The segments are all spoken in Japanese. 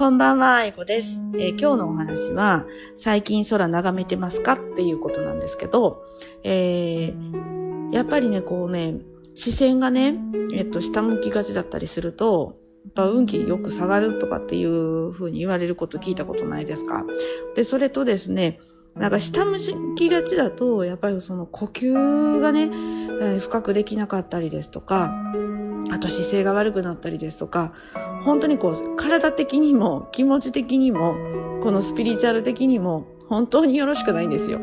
こんばんは、えこです、えー、今日のお話は、最近空眺めてますかっていうことなんですけど、えー、やっぱりね、こうね、視線がね、えっと、下向きがちだったりすると、やっぱ運気よく下がるとかっていう風に言われること聞いたことないですか？で、それとですね、なんか下向きがちだと、やっぱりその呼吸がね、深くできなかったりですとか、あと姿勢が悪くなったりですとか、本当にこう、体的にも気持ち的にも、このスピリチュアル的にも、本当によろしくないんですよ。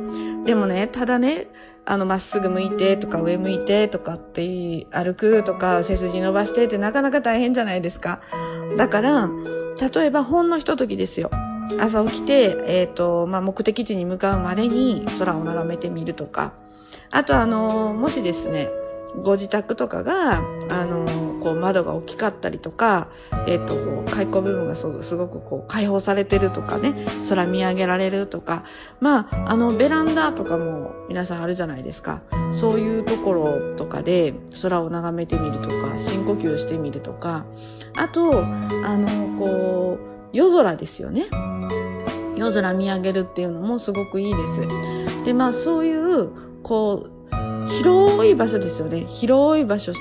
でもね、ただね、あの、まっすぐ向いてとか上向いてとかって歩くとか背筋伸ばしてってなかなか大変じゃないですか。だから、例えばほんのひとときですよ。朝起きて、えっ、ー、と、まあ、目的地に向かうまでに空を眺めてみるとか。あとあの、もしですね、ご自宅とかが、あの、こう窓が大きかったりとか、えっ、と、こう開口部分がすごくこう開放されてるとかね、空見上げられるとか、まあ、あの、ベランダとかも皆さんあるじゃないですか。そういうところとかで空を眺めてみるとか、深呼吸してみるとか、あと、あの、こう、夜空ですよね。夜空見上げるっていうのもすごくいいです。で、まあそういう、こう、広い場所ですよね。広い場所、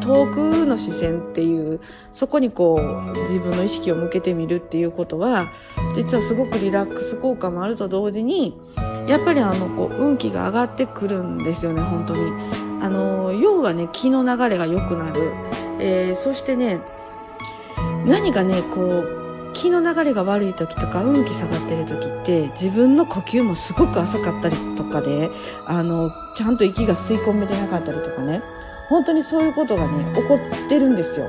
遠くの視線っていう、そこにこう、自分の意識を向けてみるっていうことは、実はすごくリラックス効果もあると同時に、やっぱりあの、こう、運気が上がってくるんですよね、本当に。あの、要はね、気の流れが良くなる。えー、そしてね、何かね、こう、気の流れが悪い時とか運気下がってる時って自分の呼吸もすごく浅かったりとかであのちゃんと息が吸い込めてなかったりとかね。本当にそういうことがね起こってるんですよ。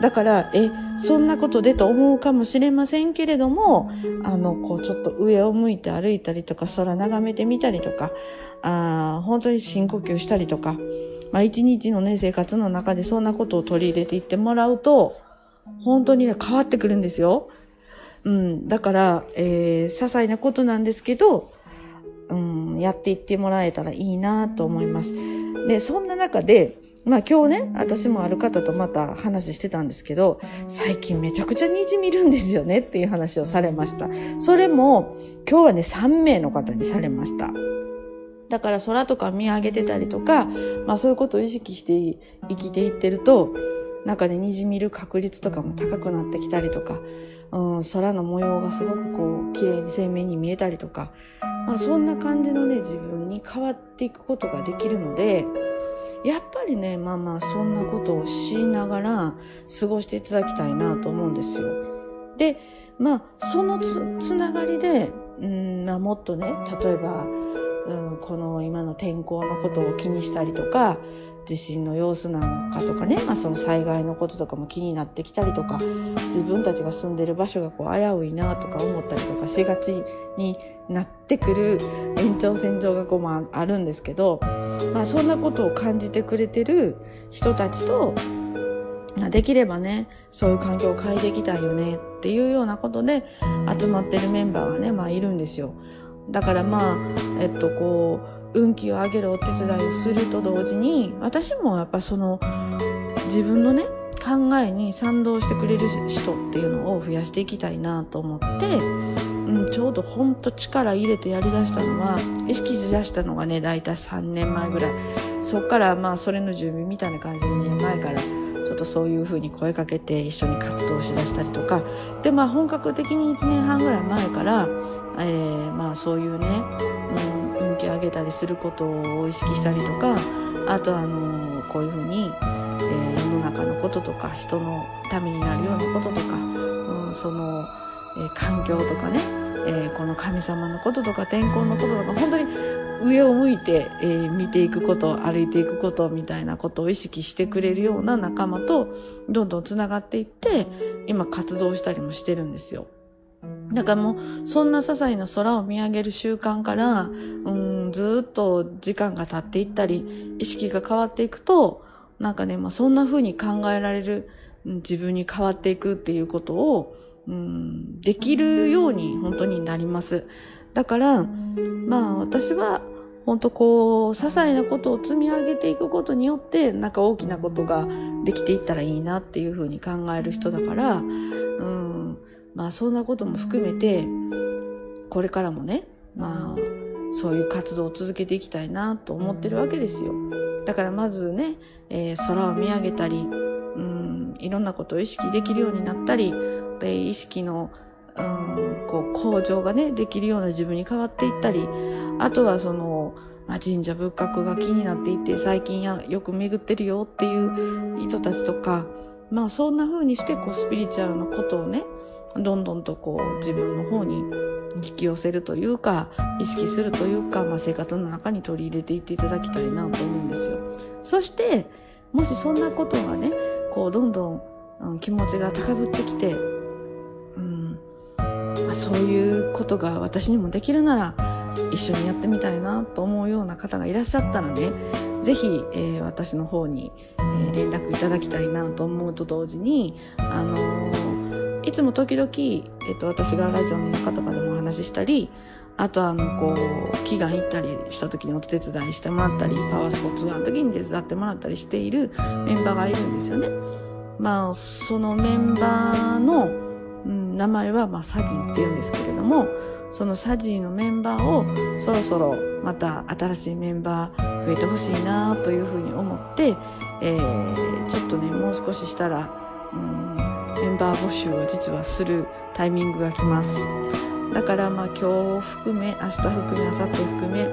だからえそんなことでと思うかもしれませんけれどもあのこうちょっと上を向いて歩いたりとか空眺めてみたりとかあ本当に深呼吸したりとかまあ一日のね生活の中でそんなことを取り入れていってもらうと本当にね、変わってくるんですよ。うん。だから、えー、些細なことなんですけど、うん、やっていってもらえたらいいなと思います。で、そんな中で、まあ今日ね、私もある方とまた話してたんですけど、最近めちゃくちゃにじみるんですよねっていう話をされました。それも、今日はね、3名の方にされました。だから空とか見上げてたりとか、まあそういうことを意識して生きていってると、中で滲みる確率とかも高くなってきたりとか、うん、空の模様がすごくこう、綺麗に鮮明に見えたりとか、まあそんな感じのね、自分に変わっていくことができるので、やっぱりね、まあまあそんなことをしながら過ごしていただきたいなと思うんですよ。で、まあそのつ、つながりで、うん、まあもっとね、例えば、うん、この今の天候のことを気にしたりとか、地震の様子なのかとかね、まあ、その災害のこととかも気になってきたりとか自分たちが住んでる場所がこう危ういなとか思ったりとかしがちになってくる延長線上がこう、まあ、あるんですけど、まあ、そんなことを感じてくれてる人たちとできればね、そういう環境を変えていきたいよねっていうようなことで集まってるメンバーがね、まあいるんですよ。だからまあ、えっとこう、運気を上げるお手伝いをすると同時に私もやっぱその自分のね考えに賛同してくれる人っていうのを増やしていきたいなと思って、うん、ちょうどほんと力入れてやりだしたのは意識しだしたのがね大体3年前ぐらい。そっからまあそれの準備みたいな感じにね前からちょっとそういう風に声かけて一緒に活動しだしたりとか。でまあ本格的に1年半ぐらい前から、えー、まあそういうね、うんたりすることを意識したりとかあとあのこういうふうに、えー、世の中のこととか人のためになるようなこととか、うん、その、えー、環境とかね、えー、この神様のこととか天候のこととか本当に上を向いて、えー、見ていくこと歩いていくことみたいなことを意識してくれるような仲間とどんどんつながっていって今活動したりもしてるんですよ。だからもう、そんな些細な空を見上げる習慣から、うん、ずっと時間が経っていったり、意識が変わっていくと、なんかね、まあそんな風に考えられる、自分に変わっていくっていうことを、うん、できるように本当になります。だから、まあ私は、本当こう、些細なことを積み上げていくことによって、なんか大きなことができていったらいいなっていうふうに考える人だから、うん、まあそんなことも含めて、これからもね、まあ、そういう活動を続けていきたいなと思ってるわけですよ。だからまずね、えー、空を見上げたり、うん、いろんなことを意識できるようになったり、で、意識の、うん、こう、向上がね、できるような自分に変わっていったり、あとはその、まあ、神社仏閣が気になっていて、最近やよく巡ってるよっていう人たちとか、まあそんな風にしてこうスピリチュアルのことをね、どんどんとこう自分の方に引き寄せるというか、意識するというか、まあ生活の中に取り入れていっていただきたいなと思うんですよ。そして、もしそんなことがね、こうどんどん、うん、気持ちが高ぶってきて、うん、まあ、そういうことが私にもできるなら、一緒にやってみたいなと思うような方がいらっしゃったらね、ぜひ、えー、私の方に、えー、連絡いただきたいなと思うと同時に、あのー、いつも時々、えっ、と、私がラジオの中とかでも話したり、あとあの、こう、祈願行ったりした時にお手伝いしてもらったり、パワースポーツワーの時に手伝ってもらったりしているメンバーがいるんですよね。まあ、そのメンバーの、うん、名前は、まあ、サジって言うんですけれども、そのサジーのメンバーをそろそろまた新しいメンバー増えてほしいなというふうに思って、えー、ちょっとね、もう少ししたら、うん、メンバー募集を実はするタイミングが来ます。だからまあ今日含め、明日含め、明後日含め、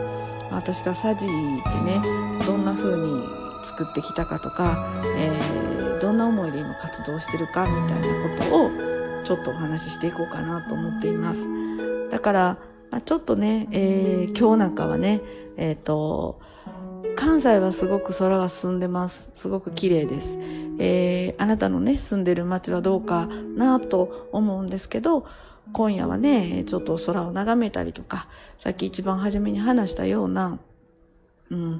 私がサジーってね、どんな風に作ってきたかとか、えー、どんな思いで今活動してるかみたいなことをちょっとお話ししていこうかなと思っています。だから、まあ、ちょっとね、えー、今日なんかはね、えっ、ー、と、関西はすごく空が進んでます。すごく綺麗です。えー、あなたのね、住んでる街はどうかなと思うんですけど、今夜はね、ちょっと空を眺めたりとか、さっき一番初めに話したような、うん、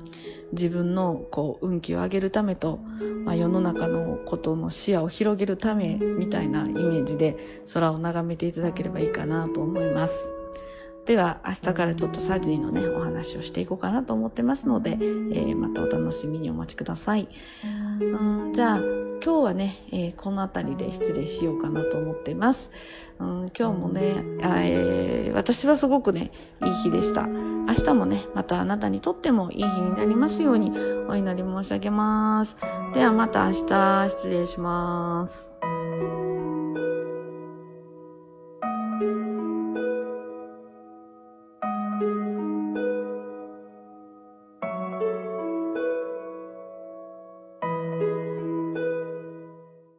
自分のこう運気を上げるためと、まあ、世の中のことの視野を広げるためみたいなイメージで空を眺めていただければいいかなと思います。では明日からちょっとサジーのねお話をしていこうかなと思ってますので、えー、またお楽しみにお待ちください。うんじゃあ今日はね、えー、この辺りで失礼しようかなと思ってます。うん、今日もね、えー、私はすごくね、いい日でした。明日もね、またあなたにとってもいい日になりますようにお祈り申し上げます。ではまた明日失礼します。